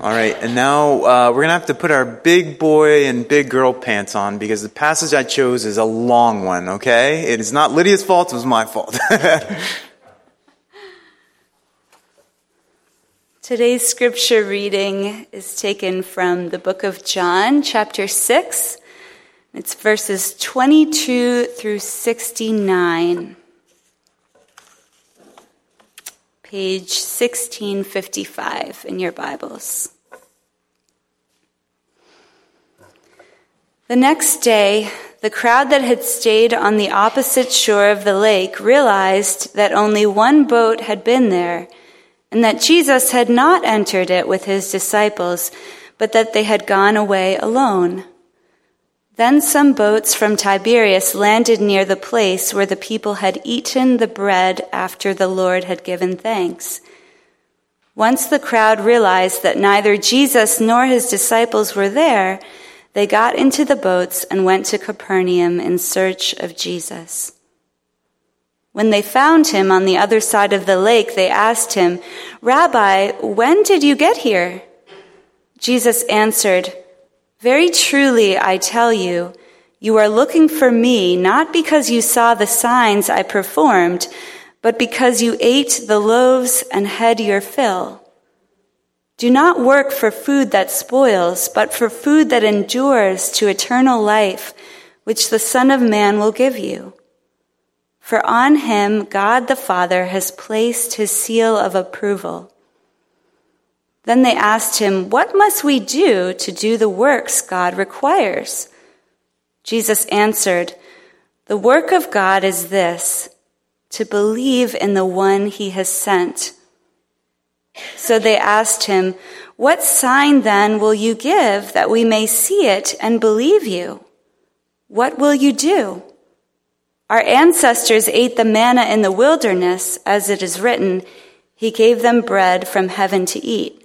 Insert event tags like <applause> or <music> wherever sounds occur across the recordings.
All right, and now uh, we're going to have to put our big boy and big girl pants on because the passage I chose is a long one, okay? It is not Lydia's fault, it was my fault. <laughs> Today's scripture reading is taken from the book of John, chapter 6. It's verses 22 through 69. Page 1655 in your Bibles. The next day, the crowd that had stayed on the opposite shore of the lake realized that only one boat had been there and that Jesus had not entered it with his disciples, but that they had gone away alone. Then some boats from Tiberias landed near the place where the people had eaten the bread after the Lord had given thanks. Once the crowd realized that neither Jesus nor his disciples were there, they got into the boats and went to Capernaum in search of Jesus. When they found him on the other side of the lake, they asked him, Rabbi, when did you get here? Jesus answered, Very truly, I tell you, you are looking for me not because you saw the signs I performed, but because you ate the loaves and had your fill. Do not work for food that spoils, but for food that endures to eternal life, which the Son of Man will give you. For on him God the Father has placed his seal of approval. Then they asked him, What must we do to do the works God requires? Jesus answered, The work of God is this, to believe in the one he has sent. So they asked him, What sign then will you give that we may see it and believe you? What will you do? Our ancestors ate the manna in the wilderness, as it is written, He gave them bread from heaven to eat.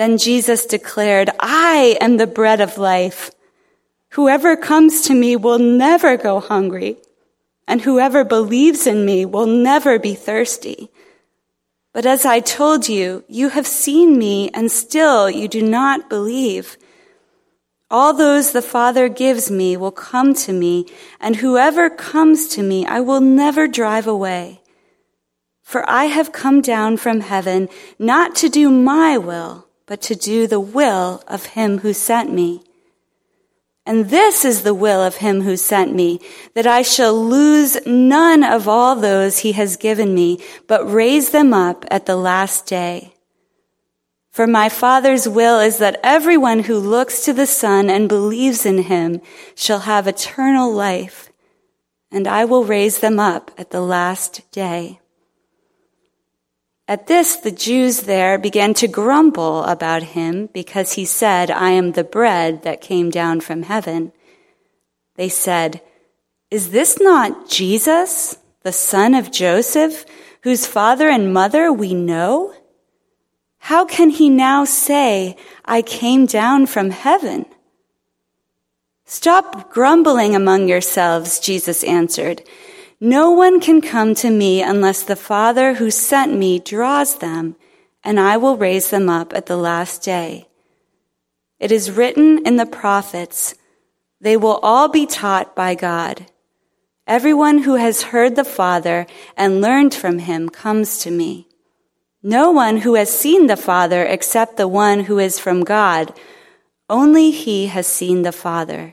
Then Jesus declared, I am the bread of life. Whoever comes to me will never go hungry, and whoever believes in me will never be thirsty. But as I told you, you have seen me, and still you do not believe. All those the Father gives me will come to me, and whoever comes to me I will never drive away. For I have come down from heaven not to do my will, but to do the will of him who sent me. And this is the will of him who sent me, that I shall lose none of all those he has given me, but raise them up at the last day. For my Father's will is that everyone who looks to the Son and believes in him shall have eternal life, and I will raise them up at the last day. At this, the Jews there began to grumble about him because he said, I am the bread that came down from heaven. They said, Is this not Jesus, the son of Joseph, whose father and mother we know? How can he now say, I came down from heaven? Stop grumbling among yourselves, Jesus answered. No one can come to me unless the Father who sent me draws them, and I will raise them up at the last day. It is written in the prophets, they will all be taught by God. Everyone who has heard the Father and learned from him comes to me. No one who has seen the Father except the one who is from God, only he has seen the Father.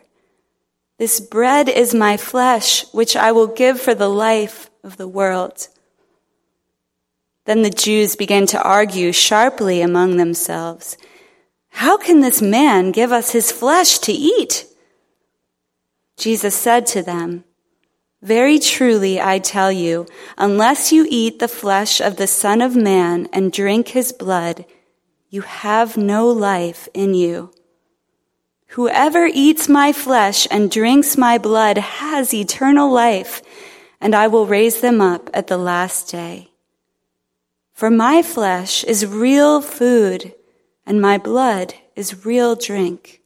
This bread is my flesh, which I will give for the life of the world. Then the Jews began to argue sharply among themselves. How can this man give us his flesh to eat? Jesus said to them, Very truly I tell you, unless you eat the flesh of the Son of Man and drink his blood, you have no life in you. Whoever eats my flesh and drinks my blood has eternal life, and I will raise them up at the last day. For my flesh is real food, and my blood is real drink.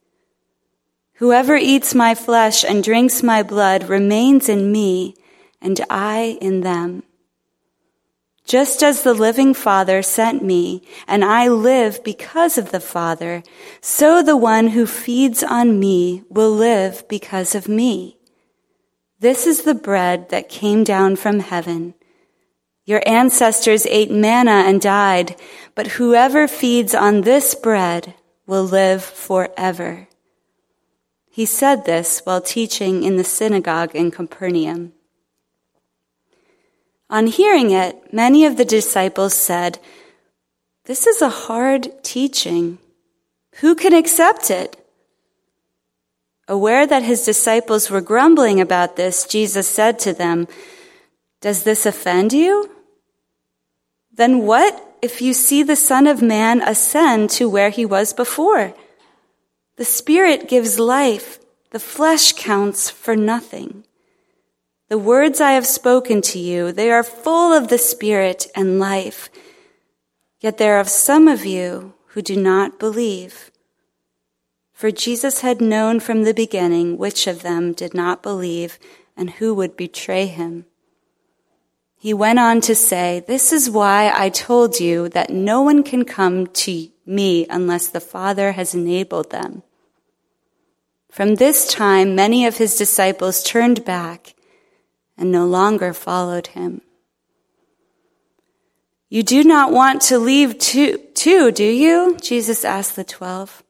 Whoever eats my flesh and drinks my blood remains in me, and I in them. Just as the living Father sent me, and I live because of the Father, so the one who feeds on me will live because of me. This is the bread that came down from heaven. Your ancestors ate manna and died, but whoever feeds on this bread will live forever. He said this while teaching in the synagogue in Capernaum. On hearing it, many of the disciples said, This is a hard teaching. Who can accept it? Aware that his disciples were grumbling about this, Jesus said to them, Does this offend you? Then what if you see the Son of Man ascend to where he was before? The Spirit gives life, the flesh counts for nothing. The words I have spoken to you, they are full of the Spirit and life. Yet there are some of you who do not believe. For Jesus had known from the beginning which of them did not believe and who would betray him. He went on to say, This is why I told you that no one can come to me unless the Father has enabled them. From this time, many of his disciples turned back and no longer followed him. You do not want to leave too, too, do you? Jesus asked the twelve.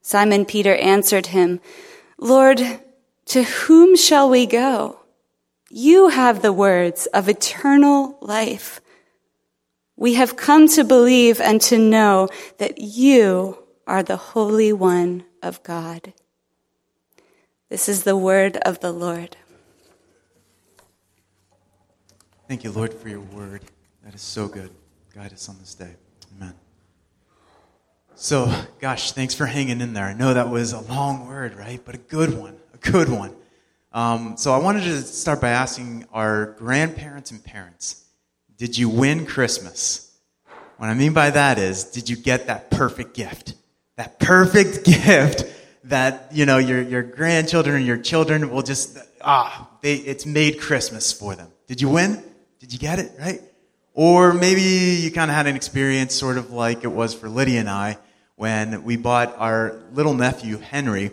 Simon Peter answered him, Lord, to whom shall we go? You have the words of eternal life. We have come to believe and to know that you are the Holy One of God. This is the word of the Lord. Thank you, Lord, for your word. That is so good. Guide us on this day. Amen. So, gosh, thanks for hanging in there. I know that was a long word, right? But a good one. A good one. Um, so, I wanted to start by asking our grandparents and parents Did you win Christmas? What I mean by that is, did you get that perfect gift? That perfect <laughs> gift that, you know, your, your grandchildren and your children will just, ah, they, it's made Christmas for them. Did you win? Did you get it, right? Or maybe you kind of had an experience sort of like it was for Lydia and I when we bought our little nephew, Henry,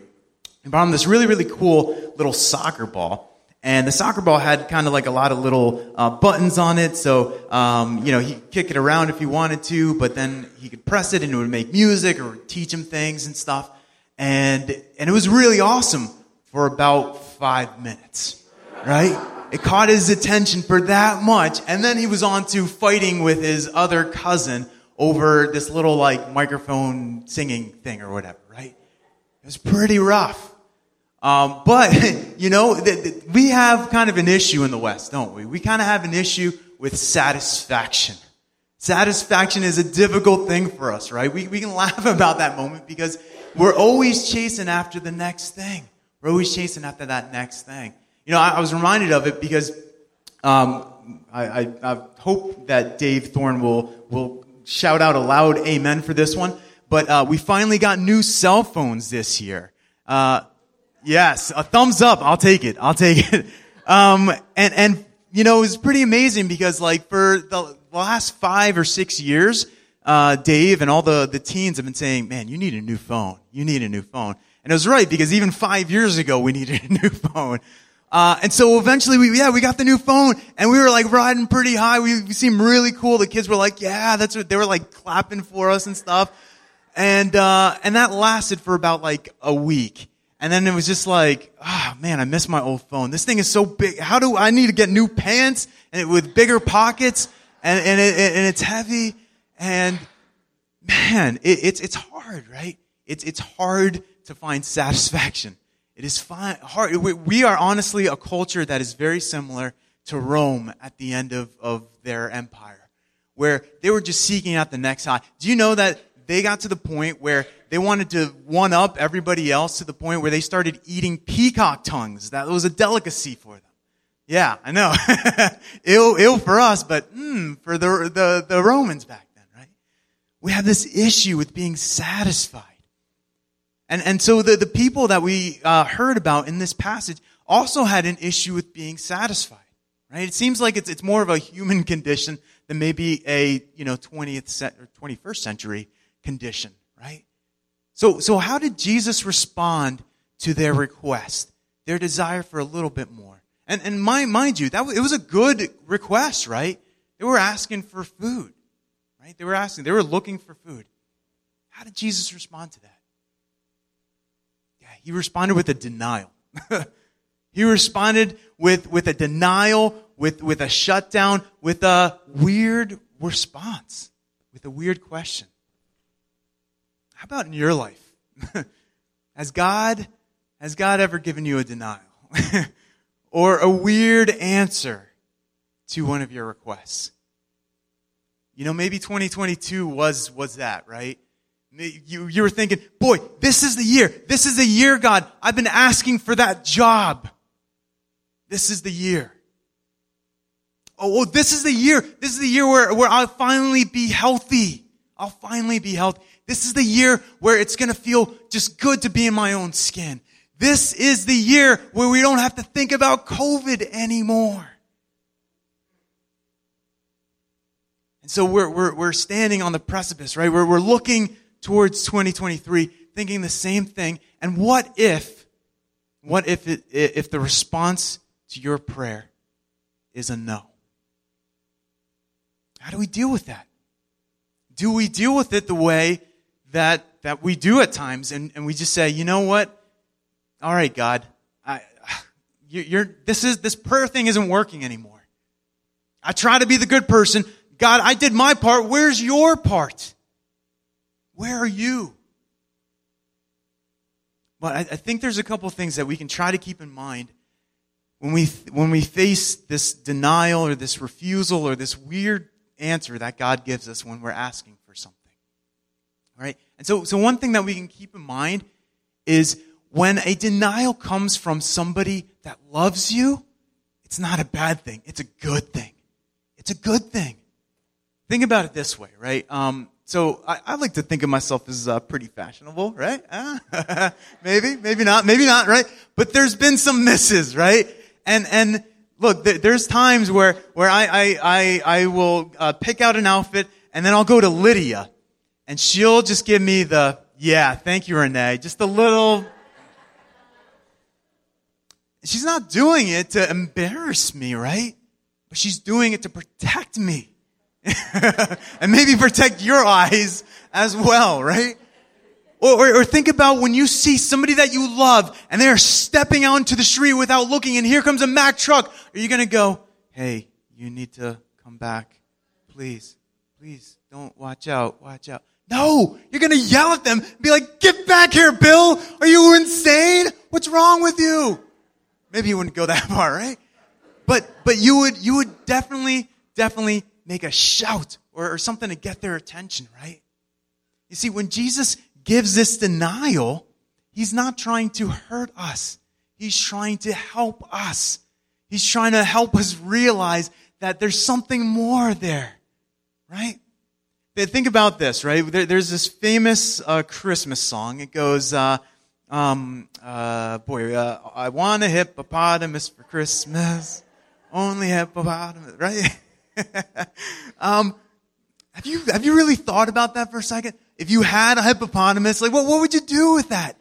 and bought him this really, really cool little soccer ball. And the soccer ball had kind of like a lot of little uh, buttons on it, so um, you know he could kick it around if he wanted to, but then he could press it and it would make music or teach him things and stuff. And and it was really awesome for about five minutes, right? It caught his attention for that much. And then he was on to fighting with his other cousin over this little like microphone singing thing or whatever, right? It was pretty rough. Um, but, <laughs> you know, th- th- we have kind of an issue in the West, don't we? We kind of have an issue with satisfaction. Satisfaction is a difficult thing for us, right? We, we can <laughs> laugh about that moment because we're always chasing after the next thing. We're always chasing after that next thing. You know, I, I was reminded of it because um, I, I, I, hope that Dave Thorne will, will shout out a loud amen for this one. But uh, we finally got new cell phones this year. Uh, yes, a thumbs up. I'll take it. I'll take it. <laughs> Um, and, and, you know, it was pretty amazing because, like, for the last five or six years, uh, Dave and all the, the teens have been saying, man, you need a new phone. You need a new phone. And it was right because even five years ago, we needed a <laughs> new phone. Uh, and so eventually we, yeah, we got the new phone and we were like riding pretty high. We, we seemed really cool. The kids were like, yeah, that's what they were like clapping for us and stuff. And, uh, and that lasted for about like a week. And then it was just like, oh man, I miss my old phone. This thing is so big. How do I need to get new pants and it, with bigger pockets and, and, it, and it's heavy and man, it, it's, it's hard, right? It's, it's hard to find satisfaction. It is fine, hard. We, are honestly a culture that is very similar to Rome at the end of, of their empire, where they were just seeking out the next high. Do you know that they got to the point where they wanted to one up everybody else to the point where they started eating peacock tongues? That was a delicacy for them. Yeah, I know. <laughs> ill, ill for us, but mm, for the, the, the Romans back then, right? We have this issue with being satisfied. And, and so the, the people that we uh, heard about in this passage also had an issue with being satisfied, right? It seems like it's, it's more of a human <laughs> condition than maybe a, you know, 20th or 21st century condition, right? So, so how did Jesus respond to their request, their desire for a little bit more? And, and mind, mind you, that it was a good request, right? They were asking for food, right? They were asking, they were looking for food. How did Jesus respond to that? He responded with a denial. <laughs> he responded with, with a denial, with, with a shutdown, with a weird response, with a weird question. How about in your life? <laughs> has God, has God ever given you a denial? <laughs> or a weird answer to one of your requests? You know, maybe 2022 was, was that, right? You, you were thinking, boy, this is the year. This is the year, God. I've been asking for that job. This is the year. Oh, oh, this is the year. This is the year where, where I'll finally be healthy. I'll finally be healthy. This is the year where it's going to feel just good to be in my own skin. This is the year where we don't have to think about COVID anymore. And so we're, we're, we're standing on the precipice, right? We're, we're looking towards 2023 thinking the same thing. And what if, what if it, if the response to your prayer is a no? How do we deal with that? Do we deal with it the way that, that we do at times and, and we just say, you know what? All right, God, I, <sighs> you're, this is, this prayer thing isn't working anymore. I try to be the good person. God, I did my part. Where's your part? Where are you? But I, I think there's a couple things that we can try to keep in mind when we, when we face this denial or this refusal or this weird answer that God gives us when we're asking for something. All right? And so, so one thing that we can keep in mind is when a denial comes from somebody that loves you, it's not a bad thing. It's a good thing. It's a good thing. Think about it this way, right? Um, so I, I, like to think of myself as uh, pretty fashionable, right? Uh, <laughs> maybe, maybe not, maybe not, right? But there's been some misses, right? And and look, th- there's times where where I I I, I will uh, pick out an outfit and then I'll go to Lydia, and she'll just give me the yeah, thank you, Renee, just a little. She's not doing it to embarrass me, right? But she's doing it to protect me. <laughs> and maybe protect your eyes as well, right? Or, or, or, think about when you see somebody that you love and they're stepping out into the street without looking and here comes a Mack truck. Are you going to go, hey, you need to come back. Please, please don't watch out, watch out. No, you're going to yell at them be like, get back here, Bill. Are you insane? What's wrong with you? Maybe you wouldn't go that <laughs> far, right? But, but you would, you would definitely, definitely make a shout or, or something to get their attention, right? You see, when Jesus gives this denial, he's not trying to hurt us. He's trying to help us. He's trying to help us realize that there's something more there, right? Think about this, right? there's this famous uh, Christmas song. It goes, uh, um, uh, boy, uh, I want a hippopotamus for Christmas. Only hippopotamus, right? <laughs> <laughs> um, have you have you really thought about that for a second? If you had a hippopotamus, like what what would you do with that?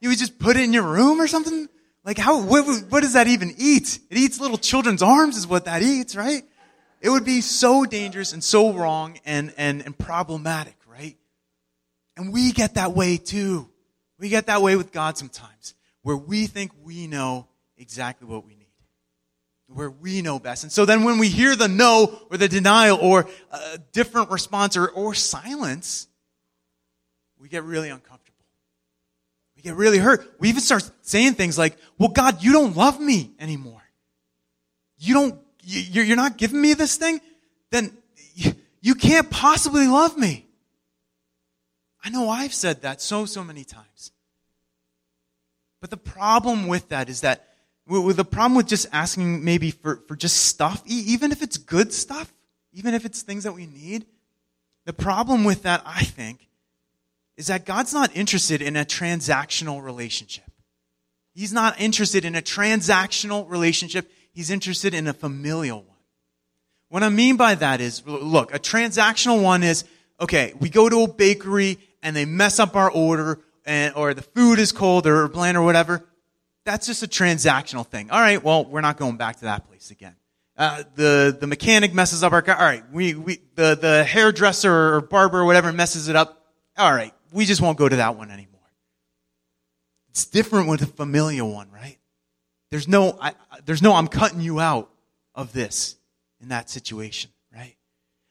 You would just put it in your room or something? Like how what, what does that even eat? It eats little children's arms is what that eats, right? It would be so dangerous and so wrong and and and problematic, right? And we get that way too. We get that way with God sometimes. where we think we know exactly what we need. Where we know best. And so then when we hear the no or the denial or a different response or, or silence, we get really uncomfortable. We get really hurt. We even start saying things like, well, God, you don't love me anymore. You don't, you're not giving me this thing? Then you can't possibly love me. I know I've said that so, so many times. But the problem with that is that, with the problem with just asking maybe for, for just stuff, even if it's good stuff, even if it's things that we need, the problem with that, I think, is that God's not interested in a transactional relationship. He's not interested in a transactional relationship. He's interested in a familial one. What I mean by that is, look, a transactional one is, okay, we go to a bakery and they mess up our order and, or the food is cold or bland or whatever. That's just a transactional thing. All right, well, we're not going back to that place again. Uh, the, the mechanic messes up our car. All right, we, we, the, the hairdresser or barber or whatever messes it up. All right, we just won't go to that one anymore. It's different with a familial one, right? There's no, I, there's no, I'm cutting you out of this in that situation, right?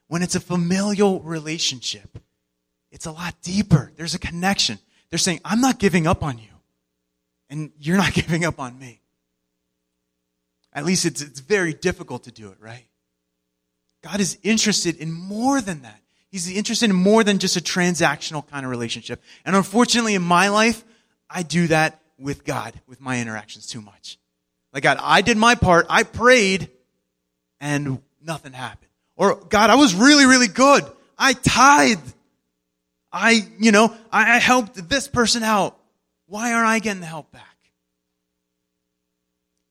When it's a familial relationship, it's a lot deeper. There's a connection. They're saying, I'm not giving up on you, and you're not <laughs> giving up on me. At least it's, it's very difficult to do it, right? God is interested in more than that. He's interested in more than just a transactional kind of relationship. And unfortunately, in my life, I do that with God, with my interactions too much. Like, God, I did my part, I prayed, and nothing happened. Or, God, I was really, really good. I tithed. I, you know, I, I helped this person out. Why aren't I getting the help back?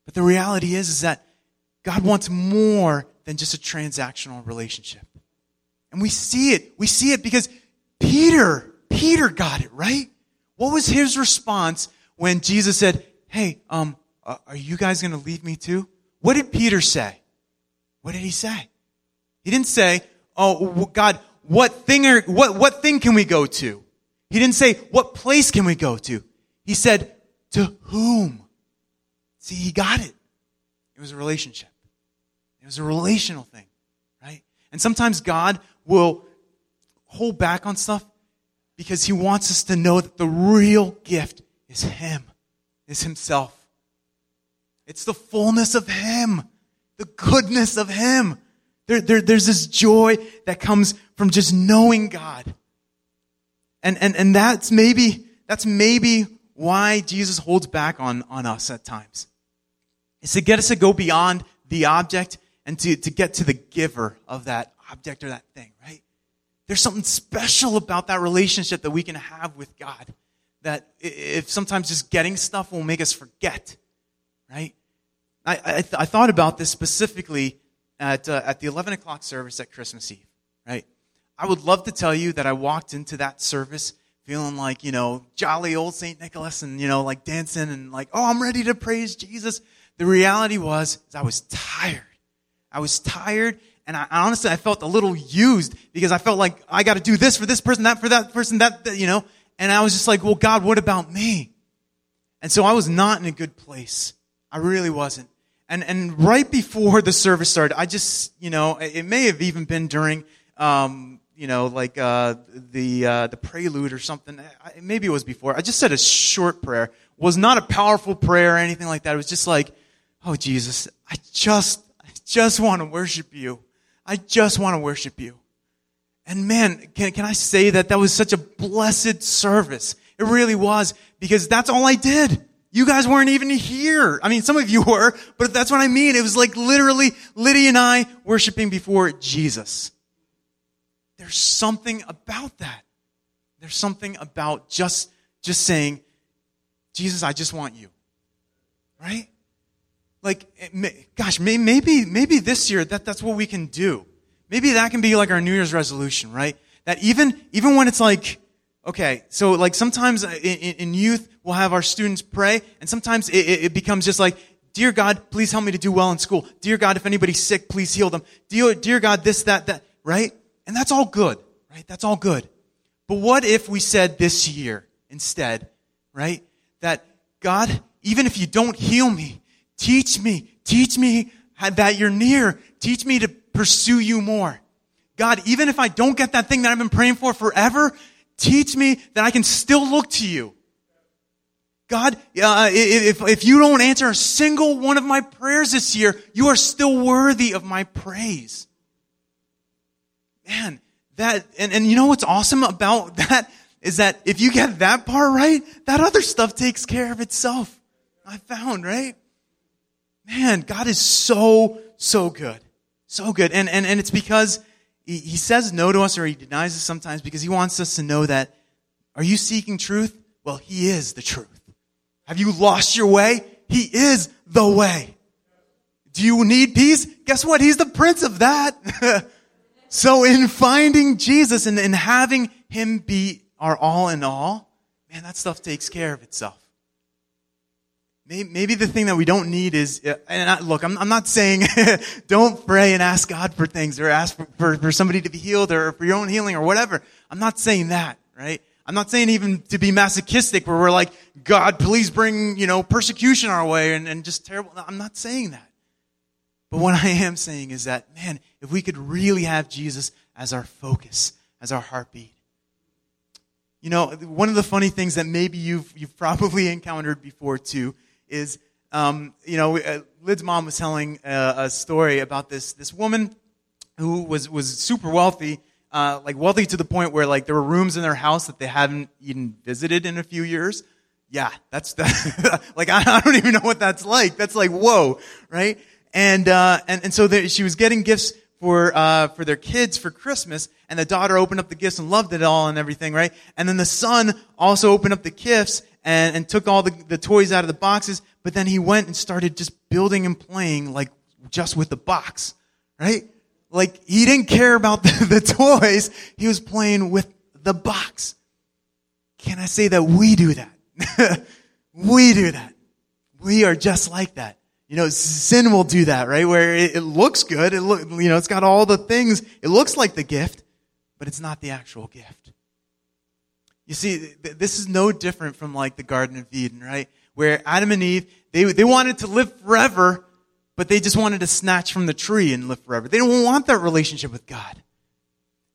But the reality is, is that God wants more than just a transactional relationship. And we see it. We see it because Peter, Peter got it, right? What was his response when Jesus said, Hey, um, uh, are you guys going to leave me too? What did Peter say? What did he say? He didn't say, Oh, God, what thing are, what, what thing can we go to? He didn't say, what place can we go to? He said, to whom? See, he got it. It was a relationship. It was a relational thing, right? And sometimes God will hold back on stuff because he wants us to know that the real gift is him, is himself. It's the fullness of him, the goodness of him. There, there, there's this joy that comes from just knowing God. And, and, and that's maybe, that's maybe why Jesus holds back on, on us at times. Is to get us to go beyond the object and to, to get to the giver of that object or that thing, right? There's something special about that relationship that we can have with God. That if sometimes just getting stuff will make us forget, right? I, I, I thought about this specifically at, uh, at the 11 o'clock service at Christmas Eve, right? I would love to tell you that I walked into that service feeling like, you know, jolly old St. Nicholas and, you know, like dancing and like, oh, I'm ready to praise Jesus. The reality was, I was tired. I was tired and I, honestly, I felt a little used because I felt like I got to do this for this person, that for that person, that, that, you know, and I was just like, well, God, what about me? And so I was not in a good place. I really wasn't. And, and right before the service started, I just, you know, it may have even been during, um, you know, like, uh, the, uh, the prelude or something. Maybe it was before. I just said a short prayer. It was not a powerful prayer or anything like that. It was just like, oh, Jesus, I just, I just want to worship you. I just want to worship you. And man, can, can I say that that was such a blessed service? It really was because that's all I did. You guys weren't even here. I mean, some of you <laughs> were, but that's what I mean. It was like literally Lydia and I worshiping before Jesus. There's something about that. There's something about just, just saying, Jesus, I just want you. Right? Like, eh, gosh, maybe, maybe this year that, that's what we can do. Maybe that can be like our New Year's resolution, right? That even, even when it's like, Okay, so like sometimes in, in, youth, we'll have our students pray, and sometimes it, it, becomes just like, Dear God, please help me to do well in school. Dear God, if anybody's sick, please heal them. Dear, dear God, this, that, that, right? And that's all good, right? That's all good. But what if we said this year instead, right? That God, even if you don't heal me, teach me, teach me that you're near. Teach me to pursue you more. God, even if I don't get that thing that I've been praying for forever, teach me that I can still look to you. God, uh, if, if you don't answer a single one of my prayers this year, you are still worthy of my praise. Man, that, and, and you know what's awesome about <laughs> that is that if you get that part right, that other stuff takes care of itself. I found, right? Man, God is so, so good. So good. And, and, and it's because he, he says no to us or he denies us sometimes because he wants us to know that, are you seeking truth? Well, he is the truth. Have you lost your way? He is the way. Do you need peace? Guess what? He's the prince of that. <laughs> so in finding Jesus and, and having him be our all in all, man, that stuff takes care of itself. Maybe the thing that we don't need is, uh, and I, look, I'm, I'm, not saying <laughs> don't pray and ask God for things or ask for, for, for somebody to be healed or for your own healing or whatever. I'm not saying that, right? I'm not saying even to be masochistic where we're like, God, please bring, you know, persecution our way and, and just terrible. I'm not saying that. But what <laughs> I am saying is that, man, if we could really have Jesus as our focus, as our heartbeat, you know, one of the funny things that maybe you've, you've probably <laughs> encountered before too is, um, you know, uh, Lid's mom was telling uh, a story about this, this woman who was, was super wealthy, uh, like wealthy to the point where like there were rooms in their house that they hadn't even visited in a few years. Yeah, that's <laughs> that. like I, I, don't even know what that's like. That's like whoa, right? And uh, and and so there, she was getting gifts for uh, for their kids for Christmas, and the daughter opened up the gifts and loved it all and everything, right? And then the son also opened up the gifts and, and took all the, the toys out of the boxes, but then he went and started just building and playing like just with the box, right? Like he didn't care about <laughs> the, the toys. He was playing with the box. Can I say that we do that? <laughs> we do that. We are just like that. You know, sin will do that, right? Where it, it looks good. It look, you know, it's got all the things. It looks like the gift, but it's not the actual gift. You see, this is no different from like the Garden of Eden, right? Where Adam and Eve, they, they wanted to live forever, but they just wanted to snatch from the tree and live forever. They don't want that relationship with God.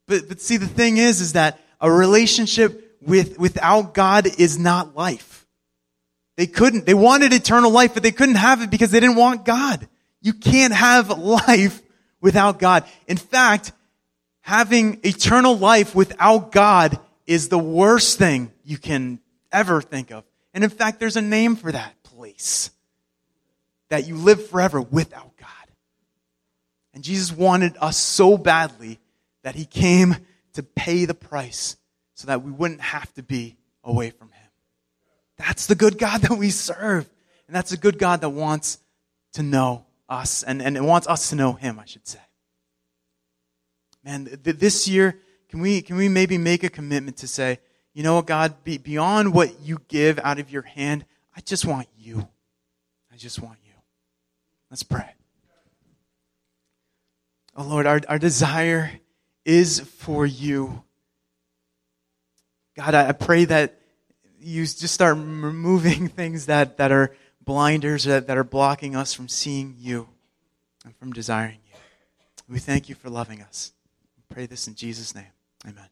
But, but see, the thing is, is that a relationship with, without God is not life. They couldn't, they wanted eternal life, but they couldn't have it because they didn't want God. You can't have <laughs> life without God. In fact, having eternal life without God is the worst thing you can ever think of. And in fact, there's a name for that place. That you live forever without God. And Jesus wanted us so badly that he came to pay the price so that we wouldn't have to be away from him. That's the good God that we serve. And that's a good God that wants to know us and, and wants us to know him, I should say. Man, th- this year, can we, can we maybe make a commitment to say, you know what, God, be, beyond what you give out of your hand, I just want you. I just want you. Let's pray. Oh Lord, our, our desire is for you. God, I, I pray that you just start removing <laughs> things that, that are blinders that, that are blocking us from seeing you and from desiring you. We thank you for loving us. We pray this in Jesus' name. Amen.